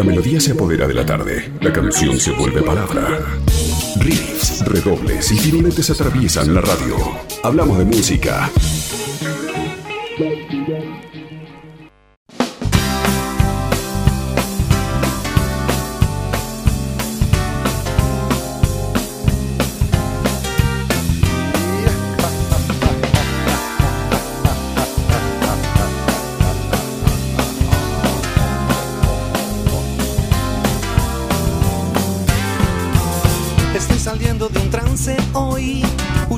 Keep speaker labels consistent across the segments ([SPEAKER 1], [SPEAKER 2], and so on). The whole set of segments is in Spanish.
[SPEAKER 1] La melodía se apodera de la tarde, la canción se vuelve palabra. Riffs, redobles y piruletes atraviesan la radio. Hablamos de música.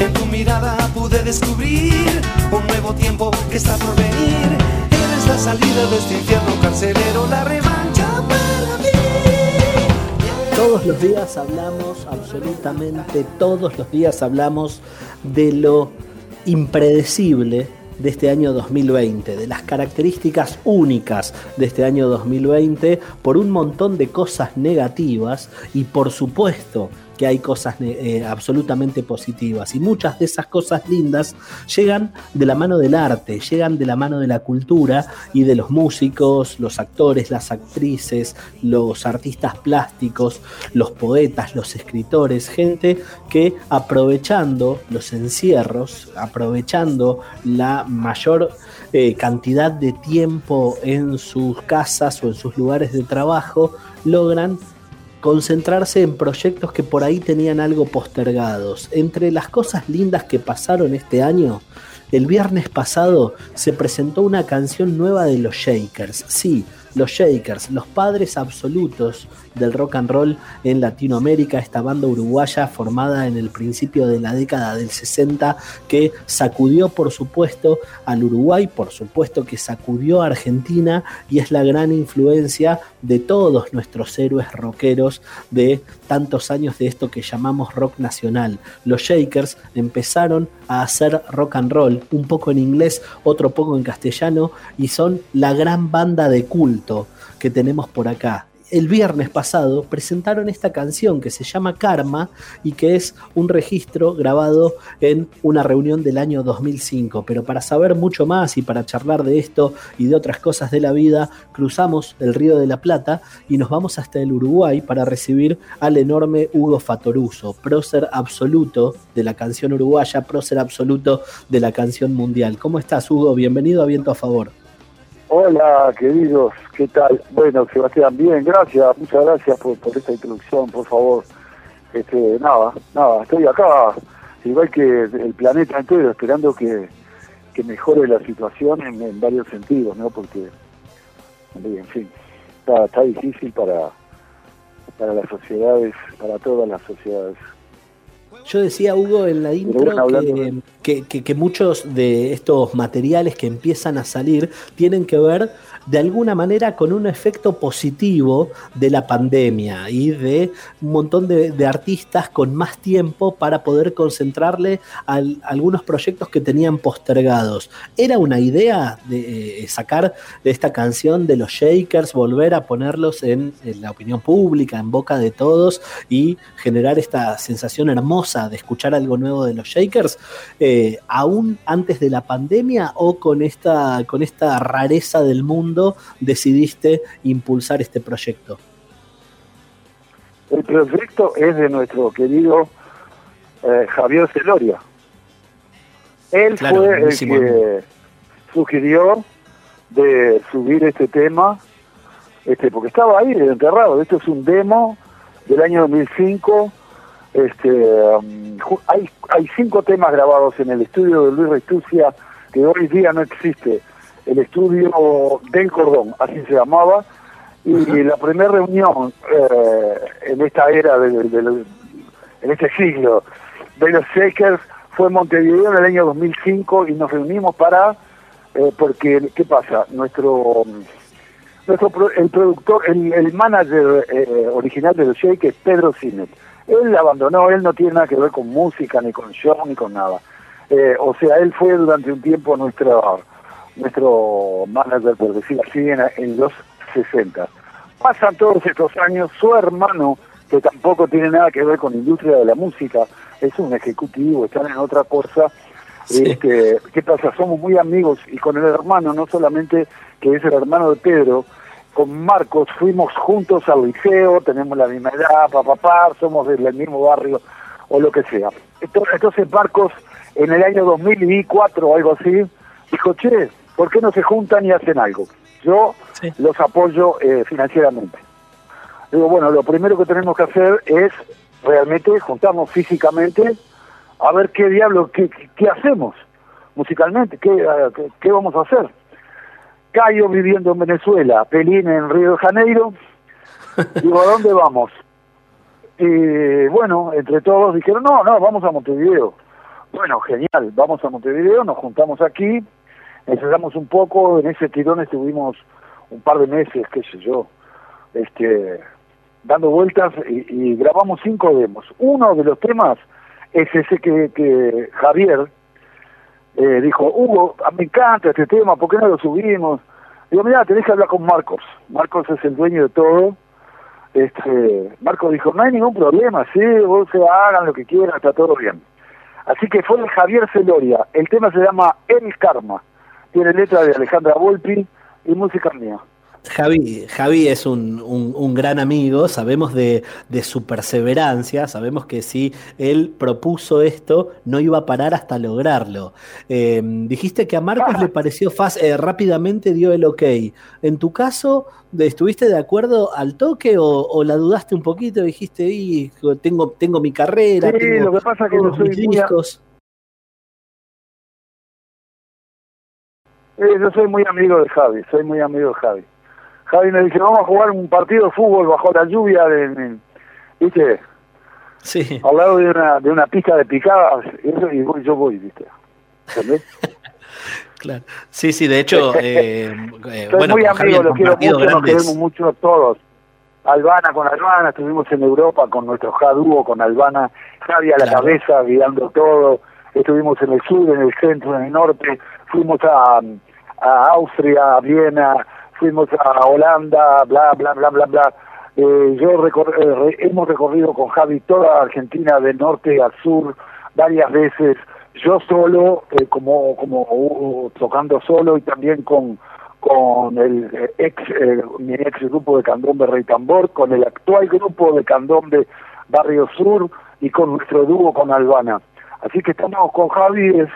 [SPEAKER 2] En tu mirada pude descubrir un nuevo tiempo que está por venir. Eres la salida de este infierno carcelero, la revancha para mí.
[SPEAKER 3] Todos los días hablamos, absolutamente todos los días hablamos de lo impredecible de este año 2020, de las características únicas de este año 2020, por un montón de cosas negativas y por supuesto que hay cosas eh, absolutamente positivas. Y muchas de esas cosas lindas llegan de la mano del arte, llegan de la mano de la cultura y de los músicos, los actores, las actrices, los artistas plásticos, los poetas, los escritores, gente que aprovechando los encierros, aprovechando la mayor eh, cantidad de tiempo en sus casas o en sus lugares de trabajo, logran concentrarse en proyectos que por ahí tenían algo postergados. Entre las cosas lindas que pasaron este año, el viernes pasado se presentó una canción nueva de los Shakers. Sí, los Shakers, los padres absolutos del rock and roll en Latinoamérica, esta banda uruguaya formada en el principio de la década del 60 que sacudió por supuesto al Uruguay, por supuesto que sacudió a Argentina y es la gran influencia de todos nuestros héroes rockeros de tantos años de esto que llamamos rock nacional. Los Shakers empezaron a hacer rock and roll, un poco en inglés, otro poco en castellano, y son la gran banda de culto que tenemos por acá el viernes pasado presentaron esta canción que se llama Karma y que es un registro grabado en una reunión del año 2005. Pero para saber mucho más y para charlar de esto y de otras cosas de la vida, cruzamos el Río de la Plata y nos vamos hasta el Uruguay para recibir al enorme Hugo Fatoruso, prócer absoluto de la canción uruguaya, prócer absoluto de la canción mundial. ¿Cómo estás, Hugo? Bienvenido a Viento a Favor.
[SPEAKER 4] Hola, queridos, ¿qué tal? Bueno, Sebastián, bien, gracias, muchas gracias por, esta introducción, por favor. Este, nada, nada, estoy acá, igual que el planeta entero, esperando que, mejore la situación en, varios sentidos, ¿no? Porque, en fin, está, está difícil para, para las sociedades, para todas las sociedades.
[SPEAKER 3] Yo decía, Hugo, en la intro que, muchos de estos materiales que empiezan a salir tienen que ver de alguna manera con un efecto positivo de la pandemia y de un montón de, artistas con más tiempo para poder concentrarle a, algunos proyectos que tenían postergados. ¿Era una idea de eh, sacar esta canción de los Shakers, volver a ponerlos en, la opinión pública, en boca de todos y generar esta sensación hermosa de escuchar algo nuevo de los Shakers, eh, aún antes de la pandemia o con esta, con esta rareza del mundo? decidiste impulsar este proyecto?
[SPEAKER 4] El proyecto es de nuestro querido eh, Javier Celoria. Él fue el que sugirió de subir este tema, este, porque estaba ahí enterrado. Esto es un demo del año 2005. Este, um, hay, hay cinco temas grabados en el estudio de Luis Restucia que hoy día no existe el estudio del cordón, así se llamaba, y la primera reunión eh, en esta era, de, en este siglo, de los Shakers fue en Montevideo en el año 2005 y nos reunimos para, eh, porque, ¿qué pasa? Nuestro Nuestro el productor, el, manager eh, original de los Shakers Pedro Sinet. Él abandonó, él no tiene nada que ver con música, ni con show, ni con nada. Eh, o sea, él fue durante un tiempo nuestro, nuestro manager, por decir así, en, los 60. Pasan todos estos años, su hermano, que tampoco tiene nada que ver con la industria de la música, es un ejecutivo, están en otra cosa. Este, ¿Qué pasa? Somos muy amigos y con el hermano, no solamente que es el hermano de Pedro, con Marcos fuimos juntos al liceo, tenemos la misma edad, papá, somos del mismo barrio o lo que sea. Entonces Marcos en el año 2004 o algo así, dijo, che, ¿por qué no se juntan y hacen algo? Yo los apoyo eh, financieramente. Digo, bueno, lo primero que tenemos que hacer es realmente juntarnos físicamente a ver qué diablo, qué, qué hacemos musicalmente, qué, qué, qué vamos a hacer. Cayo viviendo en Venezuela, Pelín en Río de Janeiro. Digo, ¿a dónde vamos? Y bueno, entre todos dijeron, no, no, vamos a Montevideo. Bueno, genial, vamos a Montevideo, nos juntamos aquí, ensayamos un poco, en ese tirón estuvimos un par de meses, qué sé yo, este, dando vueltas y, grabamos cinco demos. Uno de los temas es ese que, que Javier eh, dijo, Hugo, me encanta este tema, ¿por qué no lo subimos? Digo, mira, tenés que hablar con Marcos. Marcos es el dueño de todo. Este, Marcos dijo, no hay ningún problema, sí, vos se hagan lo que quieran, está todo bien. Así que fue Javier Celoria. El tema se llama El Karma. Tiene letra de Alejandra Volpi y música mía.
[SPEAKER 3] Javi, Javi es un, un, gran amigo, sabemos de, de, su perseverancia, sabemos que si él propuso esto, no iba a parar hasta lograrlo. Eh, dijiste que a Marcos le pareció fácil, eh, rápidamente dio el ok. En tu caso, ¿estuviste de acuerdo al toque o, la dudaste un poquito? Dijiste, y, tengo, tengo mi carrera,
[SPEAKER 4] sí, lo que pasa que no soy discos. Eh, yo soy muy amigo de Javi, soy muy amigo de Javi. Javi me dice, vamos a jugar un partido de fútbol bajo la lluvia, de, ¿viste?
[SPEAKER 3] Sí.
[SPEAKER 4] Al lado de una, de una pista de picadas, y voy, yo voy, ¿viste?
[SPEAKER 3] claro. Sí, sí, de hecho, eh,
[SPEAKER 4] eh, Soy muy amigo, lo quiero mucho, nos queremos mucho todos. Albana con Albana, estuvimos en Europa con nuestro Jaduo, con Albana, Javi a la cabeza, guiando todo, estuvimos en el sur, en el centro, en el norte, fuimos a, a Austria, a Viena, fuimos a Holanda, bla, bla, bla, bla, bla. Eh, yo eh, hemos recorrido con Javi toda Argentina de norte a sur varias veces, yo solo, eh, como, como tocando solo y también con, con el ex, mi ex grupo de Candombe Rey Tambor, con el actual grupo de Candombe Barrio Sur y con nuestro dúo con Albana. Así que estamos con Javi, es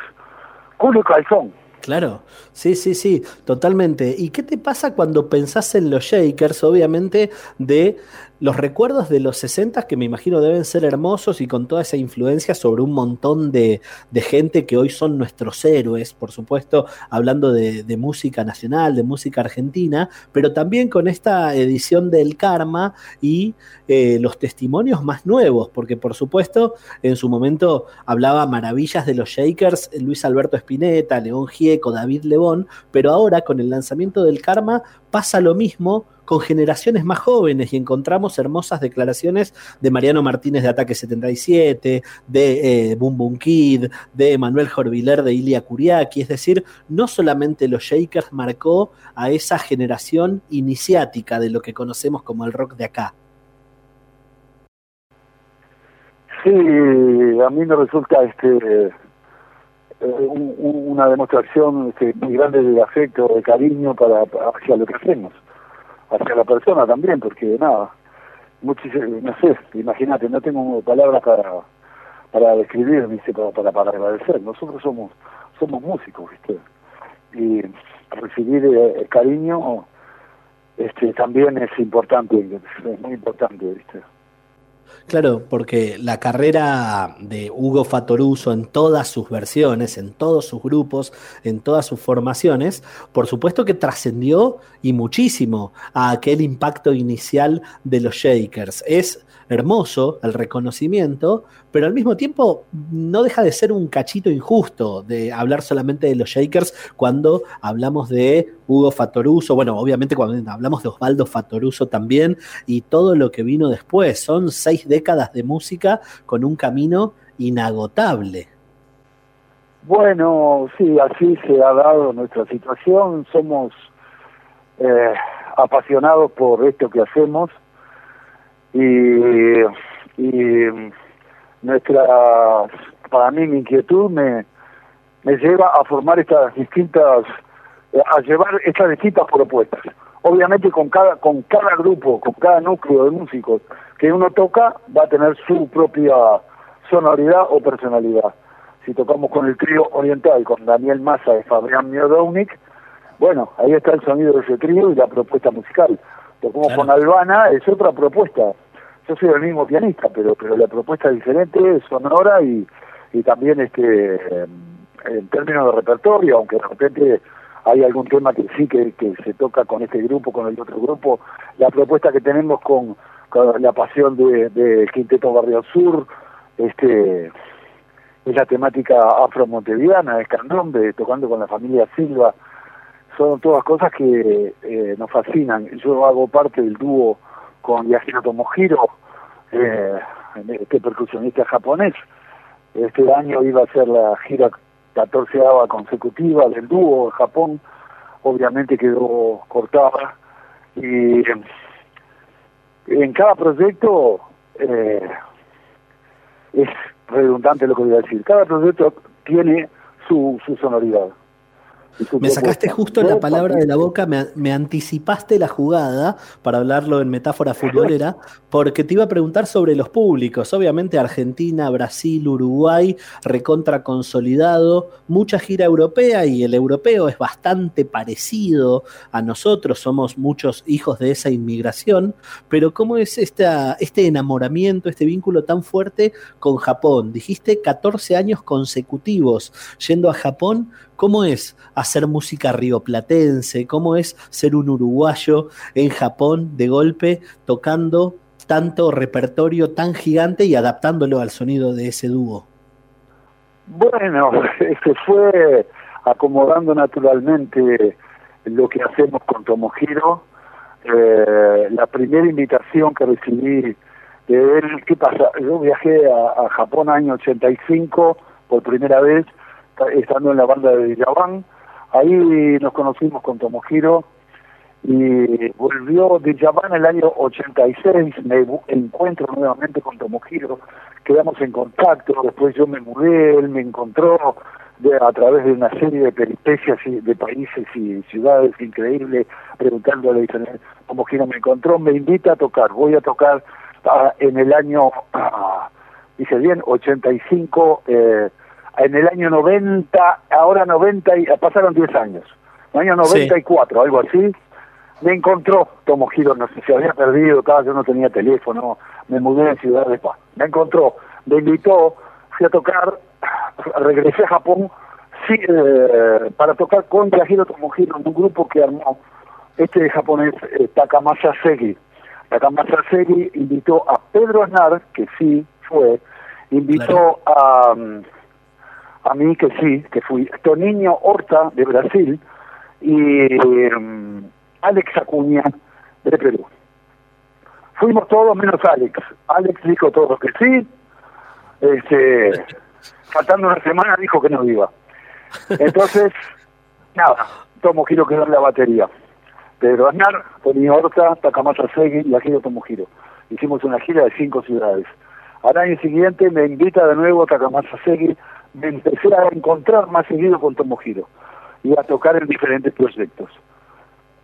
[SPEAKER 4] culo y calzón.
[SPEAKER 3] Claro, sí, sí, sí, totalmente. ¿Y qué te pasa cuando pensás en los Shakers, obviamente, de los recuerdos de los 60 que me imagino deben ser hermosos y con toda esa influencia sobre un montón de, gente que hoy son nuestros héroes, por supuesto, hablando de, música nacional, de música argentina, pero también con esta edición del Karma y eh, los testimonios más nuevos, porque por supuesto en su momento hablaba maravillas de los Shakers Luis Alberto Spinetta, León Gieco, David Lebón, pero ahora con el lanzamiento del Karma pasa lo mismo con generaciones más jóvenes y encontramos hermosas declaraciones de Mariano Martínez de Ataque 77, de eh, Boom Boom Kid, de Manuel Jorviler de Ilia Kuriaki, es decir, no solamente los Shakers marcó a esa generación iniciática de lo que conocemos como el rock de acá.
[SPEAKER 4] Sí, a mí me resulta este eh, una demostración este, muy grande de afecto, de cariño para hacia lo que hacemos hacia la persona también, porque nada, muchísimo, no sé, imagínate, no tengo palabras para para describir, para, para, para agradecer. Nosotros somos somos músicos, ¿viste? Y recibir eh, cariño este también es importante, es muy importante, ¿viste?
[SPEAKER 3] Claro, porque la carrera de Hugo Fatoruso en todas sus versiones, en todos sus grupos, en todas sus formaciones, por supuesto que trascendió y muchísimo a aquel impacto inicial de los Shakers. Es hermoso el reconocimiento, pero al mismo tiempo no deja de ser un cachito injusto de hablar solamente de los Shakers cuando hablamos de Hugo Fatoruso, bueno, obviamente cuando hablamos de Osvaldo Fatoruso también, y todo lo que vino después. Son seis décadas de música con un camino inagotable.
[SPEAKER 4] Bueno, sí, así se ha dado nuestra situación. Somos eh, apasionados por esto que hacemos y, y nuestra, para mí mi inquietud me, me lleva a formar estas distintas, a llevar estas distintas propuestas. Obviamente con cada, con cada grupo, con cada núcleo de músicos que uno toca, va a tener su propia sonoridad o personalidad. Si tocamos con el trío oriental, con Daniel Massa y Fabián Miodownik, bueno, ahí está el sonido de ese trío y la propuesta musical. Tocamos con Albana, es otra propuesta. Yo soy el mismo pianista, pero pero la propuesta es diferente, es sonora y, y también este en términos de repertorio, aunque de repente hay algún tema que sí que, que se toca con este grupo, con el otro grupo, la propuesta que tenemos con, la pasión de, de Quinteto Barrio Sur, este es la temática afro-monteviana, es candombe, tocando con la familia Silva, son todas cosas que eh, nos fascinan. Yo hago parte del dúo con Yajiro Tomohiro, eh, este percusionista japonés. Este año iba a ser la gira 14 consecutiva del dúo en Japón, obviamente quedó cortada y en cada proyecto eh, es redundante lo que voy a decir, cada proyecto tiene su, su sonoridad.
[SPEAKER 3] Me sacaste justo la palabra de la boca, me, anticipaste la jugada, para hablarlo en metáfora futbolera, porque te iba a preguntar sobre los públicos. Obviamente Argentina, Brasil, Uruguay, recontra consolidado, mucha gira europea y el europeo es bastante parecido a nosotros, somos muchos hijos de esa inmigración, pero ¿cómo es esta, este enamoramiento, este vínculo tan fuerte con Japón? Dijiste 14 años consecutivos yendo a Japón ¿Cómo es hacer música rioplatense? ¿Cómo es ser un uruguayo en Japón de golpe tocando tanto repertorio tan gigante y adaptándolo al sonido de ese dúo?
[SPEAKER 4] Bueno, se fue acomodando naturalmente lo que hacemos con Tomohiro. Eh, la primera invitación que recibí de él, ¿qué pasa? Yo viajé a, a Japón año 85 por primera vez estando en la banda de Yaván. Ahí nos conocimos con Tomohiro y volvió de Yaván el año 86, me encuentro nuevamente con Tomohiro, quedamos en contacto, después yo me mudé, él me encontró a través de una serie de peripecias y de países y ciudades increíbles, preguntándole, Tomohiro me encontró, me invita a tocar, voy a tocar ah, en el año, ah, dice bien, 85, eh, en el año 90, ahora 90, y, pasaron 10 años, en el año 94, algo así, me encontró Tomohiro, no sé, se había perdido, yo no tenía teléfono, me mudé en Ciudad de Paz, me encontró, me invitó, fui a tocar, regresé a Japón, sí, eh, para tocar con Yahiro Tomohiro, un grupo que armó este japonés eh, Takamasa Segi. Takamasa Segi invitó a Pedro Aznar, que sí fue, invitó a... Mm, a mí que sí, que fui, Toniño Horta de Brasil y um, Alex Acuña de Perú. Fuimos todos menos Alex. Alex dijo todos que sí. Este, faltando una semana dijo que no iba. Entonces, nada, tomo giro que dar la batería. Pedro Aznar, Toniño Horta, Takamasa Segui y Ajiro Tomo Giro. Hicimos una gira de cinco ciudades. Al año siguiente me invita de nuevo Takamasa Segui me empecé a encontrar más seguido con Tomohiro y a tocar en diferentes proyectos.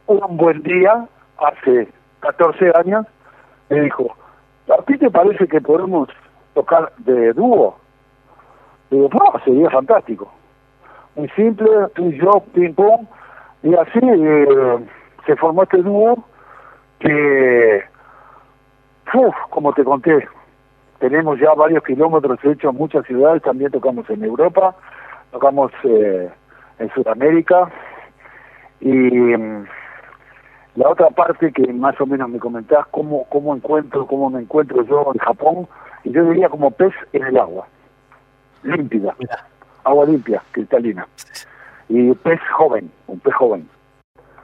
[SPEAKER 4] Un buen día, hace 14 años, me dijo, ¿a ti te parece que podemos tocar de dúo? Digo, no, sería fantástico. Muy simple, tú y yo, ping pong, y así eh, se formó este dúo que, uf, como te conté, tenemos ya varios kilómetros hechos en muchas ciudades, también tocamos en Europa, tocamos eh, en Sudamérica. Y, la otra parte que más o menos me comentás, cómo, cómo encuentro, cómo me encuentro yo en Japón, y yo diría como pez en el agua, límpida, agua limpia, cristalina, y pez joven, un pez joven.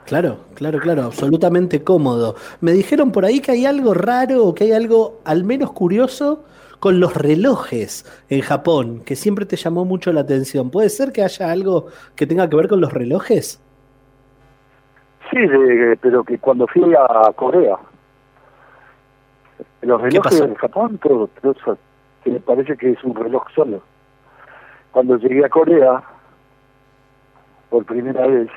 [SPEAKER 3] Claro, claro, claro, absolutamente cómodo. Me dijeron por ahí que hay algo raro o que hay algo al menos curioso con los relojes en Japón, que siempre te llamó mucho la atención. ¿Puede ser que haya algo que tenga que ver con los relojes?
[SPEAKER 4] Sí, pero que cuando fui a Corea, los relojes en Japón, todo, todo que me parece que es un reloj solo. Cuando llegué a Corea, por primera vez,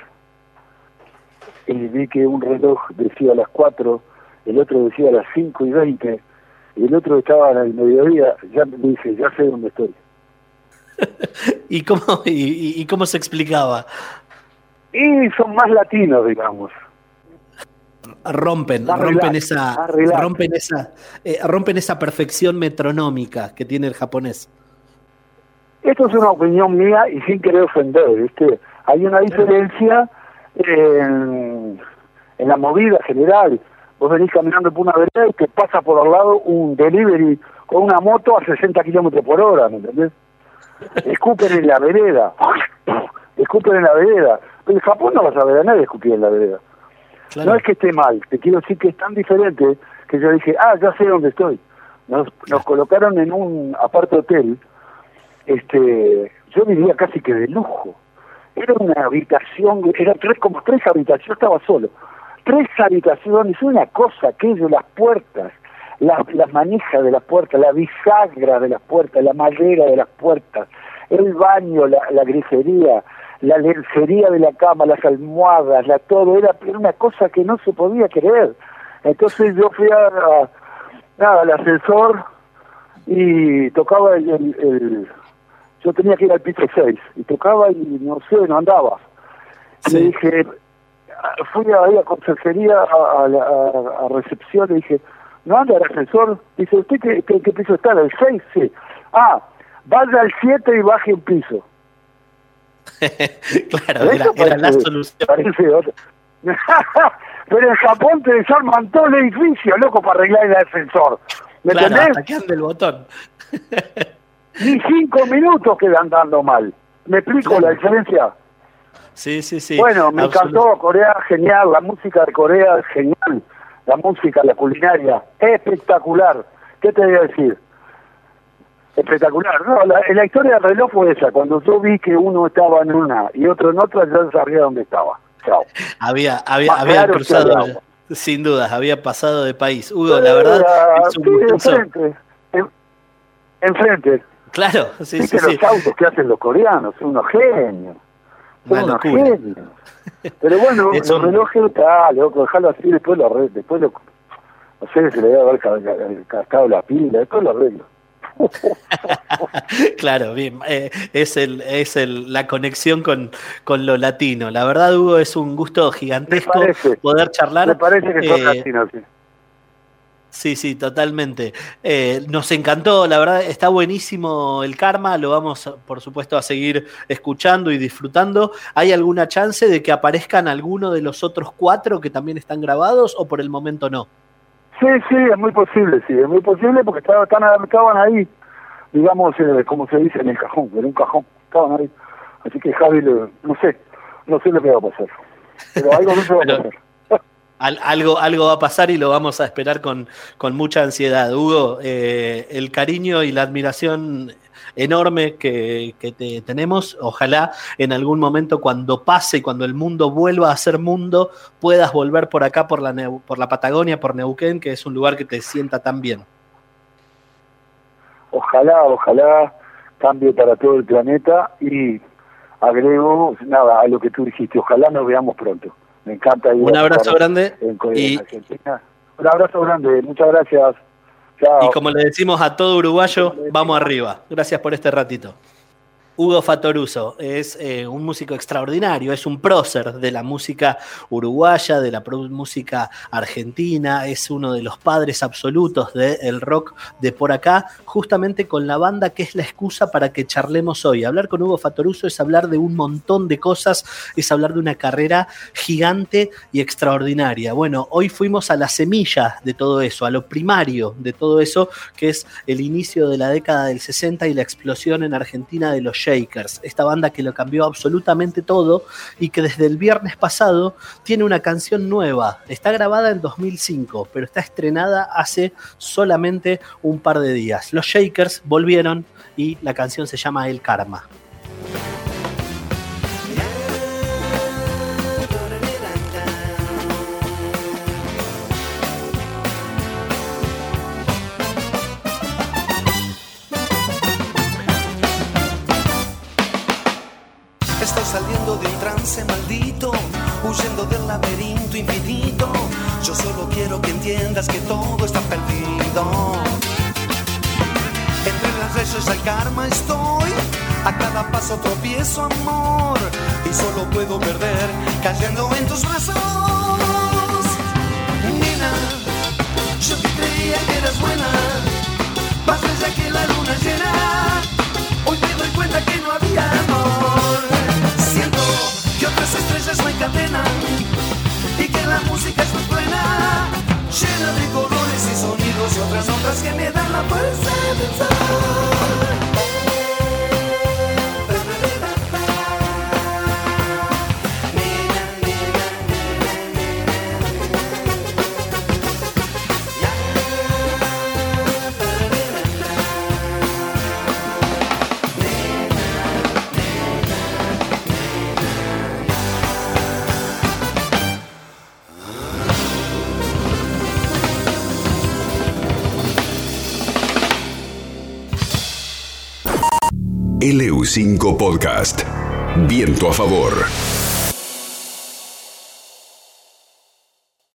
[SPEAKER 4] y vi que un reloj decía a las 4, el otro decía a las 5 y 20, y el otro estaba al mediodía, ya me dije, ya sé dónde estoy.
[SPEAKER 3] ¿Y, cómo, y, cómo se explicaba?
[SPEAKER 4] Y son más latinos, digamos.
[SPEAKER 3] Rompen, rompen esa, rompen esa, eh, rompen esa perfección metronómica que tiene el japonés.
[SPEAKER 4] Esto es una opinión mía y sin querer ofender, ¿viste? Hay una diferencia en, en la movida general. Vos venís caminando por una vereda y te pasa por al lado un delivery con una moto a 60 kilómetros por hora, ¿me entendés? Escupen en la vereda. Escupen en la vereda. Pero en Japón no vas a ver a nadie escupir en la vereda. No es que esté mal, te quiero decir que es tan diferente que yo dije, ah, ya sé dónde estoy. Nos, nos colocaron en un aparte hotel, este, yo vivía casi que de lujo. Era una habitación, era tres como tres habitaciones, yo estaba solo. Tres habitaciones, una cosa, aquello, las puertas, las, las manijas de las puertas, la bisagra de las puertas, la madera de las puertas, el baño, la, la grifería, la lencería de la cama, las almohadas, la todo, era una cosa que no se podía creer. Entonces yo fui a, nada, al ascensor y tocaba el, el, yo tenía que ir al piso 6 y tocaba y no sé, no andaba. Le dije, fui a consejería, a, a, a, recepción, le dije, ¿no anda el ascensor? Dice, ¿usted qué, qué, piso está? ¿El 6? Sí. Ah, vaya al 7 y baje un piso.
[SPEAKER 3] claro, era, era, la solución.
[SPEAKER 4] Pero en Japón te desarman todo el edificio, loco, para arreglar el ascensor. ¿Me
[SPEAKER 3] claro, entendés? el botón.
[SPEAKER 4] Ni cinco minutos quedan dando mal. ¿Me explico la diferencia?
[SPEAKER 3] Sí, sí, sí.
[SPEAKER 4] Bueno, me encantó Corea, genial. La música de Corea es genial. La música, la culinaria, espectacular. ¿Qué te voy a decir? Espectacular. No, la, la historia del reloj fue esa. Cuando yo vi que uno estaba en una y otro en otra, ya sabía dónde estaba. Chao.
[SPEAKER 3] Había, había, había cruzado, sin dudas, había pasado de país. Hugo, la verdad,
[SPEAKER 4] es un enfrente, enfrente.
[SPEAKER 3] Claro, sí, sí,
[SPEAKER 4] sí. los autos que hacen los coreanos, son unos genios. Son unos genios. Pero bueno, los relojes, ah, loco, dejarlo así, después lo arreglo, después lo, no sé, se le debe haber cascado la pila, después lo arreglo.
[SPEAKER 3] claro, bien, eh, es el, es el, la conexión con, con lo latino. La verdad, Hugo, es un gusto gigantesco poder charlar.
[SPEAKER 4] Me parece que son eh, latinos, sí.
[SPEAKER 3] Sí, sí, totalmente. Eh, nos encantó, la verdad, está buenísimo el karma, lo vamos, por supuesto, a seguir escuchando y disfrutando. ¿Hay alguna chance de que aparezcan alguno de los otros cuatro que también están grabados o por el momento no?
[SPEAKER 4] Sí, sí, es muy posible, sí, es muy posible porque estaban, estaban ahí, digamos, eh, como se dice, en el cajón, en un cajón, estaban ahí. Así que Javi, no sé, no sé lo que va a pasar, pero algo no se va a pasar
[SPEAKER 3] algo, algo va a pasar y lo vamos a esperar con, con mucha ansiedad. Hugo, eh, el cariño y la admiración enorme que, te tenemos, ojalá en algún momento cuando pase, y cuando el mundo vuelva a ser mundo, puedas volver por acá, por la, por la Patagonia, por Neuquén, que es un lugar que te sienta tan bien.
[SPEAKER 4] Ojalá, ojalá cambie para todo el planeta y agrego nada a lo que tú dijiste, ojalá nos veamos pronto. Me encanta.
[SPEAKER 3] Un abrazo grande.
[SPEAKER 4] y... Un abrazo grande, muchas gracias.
[SPEAKER 3] Y como le decimos a todo uruguayo, vamos arriba. Gracias por este ratito. Hugo Fatoruso es eh, un músico extraordinario, es un prócer de la música uruguaya, de la música argentina, es uno de los padres absolutos del rock de por acá, justamente con la banda que es la excusa para que charlemos hoy. Hablar con Hugo Fatoruso es hablar de un montón de cosas, es hablar de una carrera gigante y extraordinaria. Bueno, hoy fuimos a la semilla de todo eso, a lo primario de todo eso, que es el inicio de la década del 60 y la explosión en Argentina de los Shakers, esta banda que lo cambió absolutamente todo y que desde el viernes pasado tiene una canción nueva. Está grabada en 2005, pero está estrenada hace solamente un par de días. Los Shakers volvieron y la canción se llama El Karma.
[SPEAKER 2] Saliendo de un trance maldito, huyendo del laberinto infinito. Yo solo quiero que entiendas que todo está perdido. Entre las redes al karma estoy, a cada paso tropiezo amor, y solo puedo perder cayendo en tus brazos. Nina, yo que creía que eras buena, y otras notas que me dan la fuerza.
[SPEAKER 1] LU5 Podcast. Viento a favor.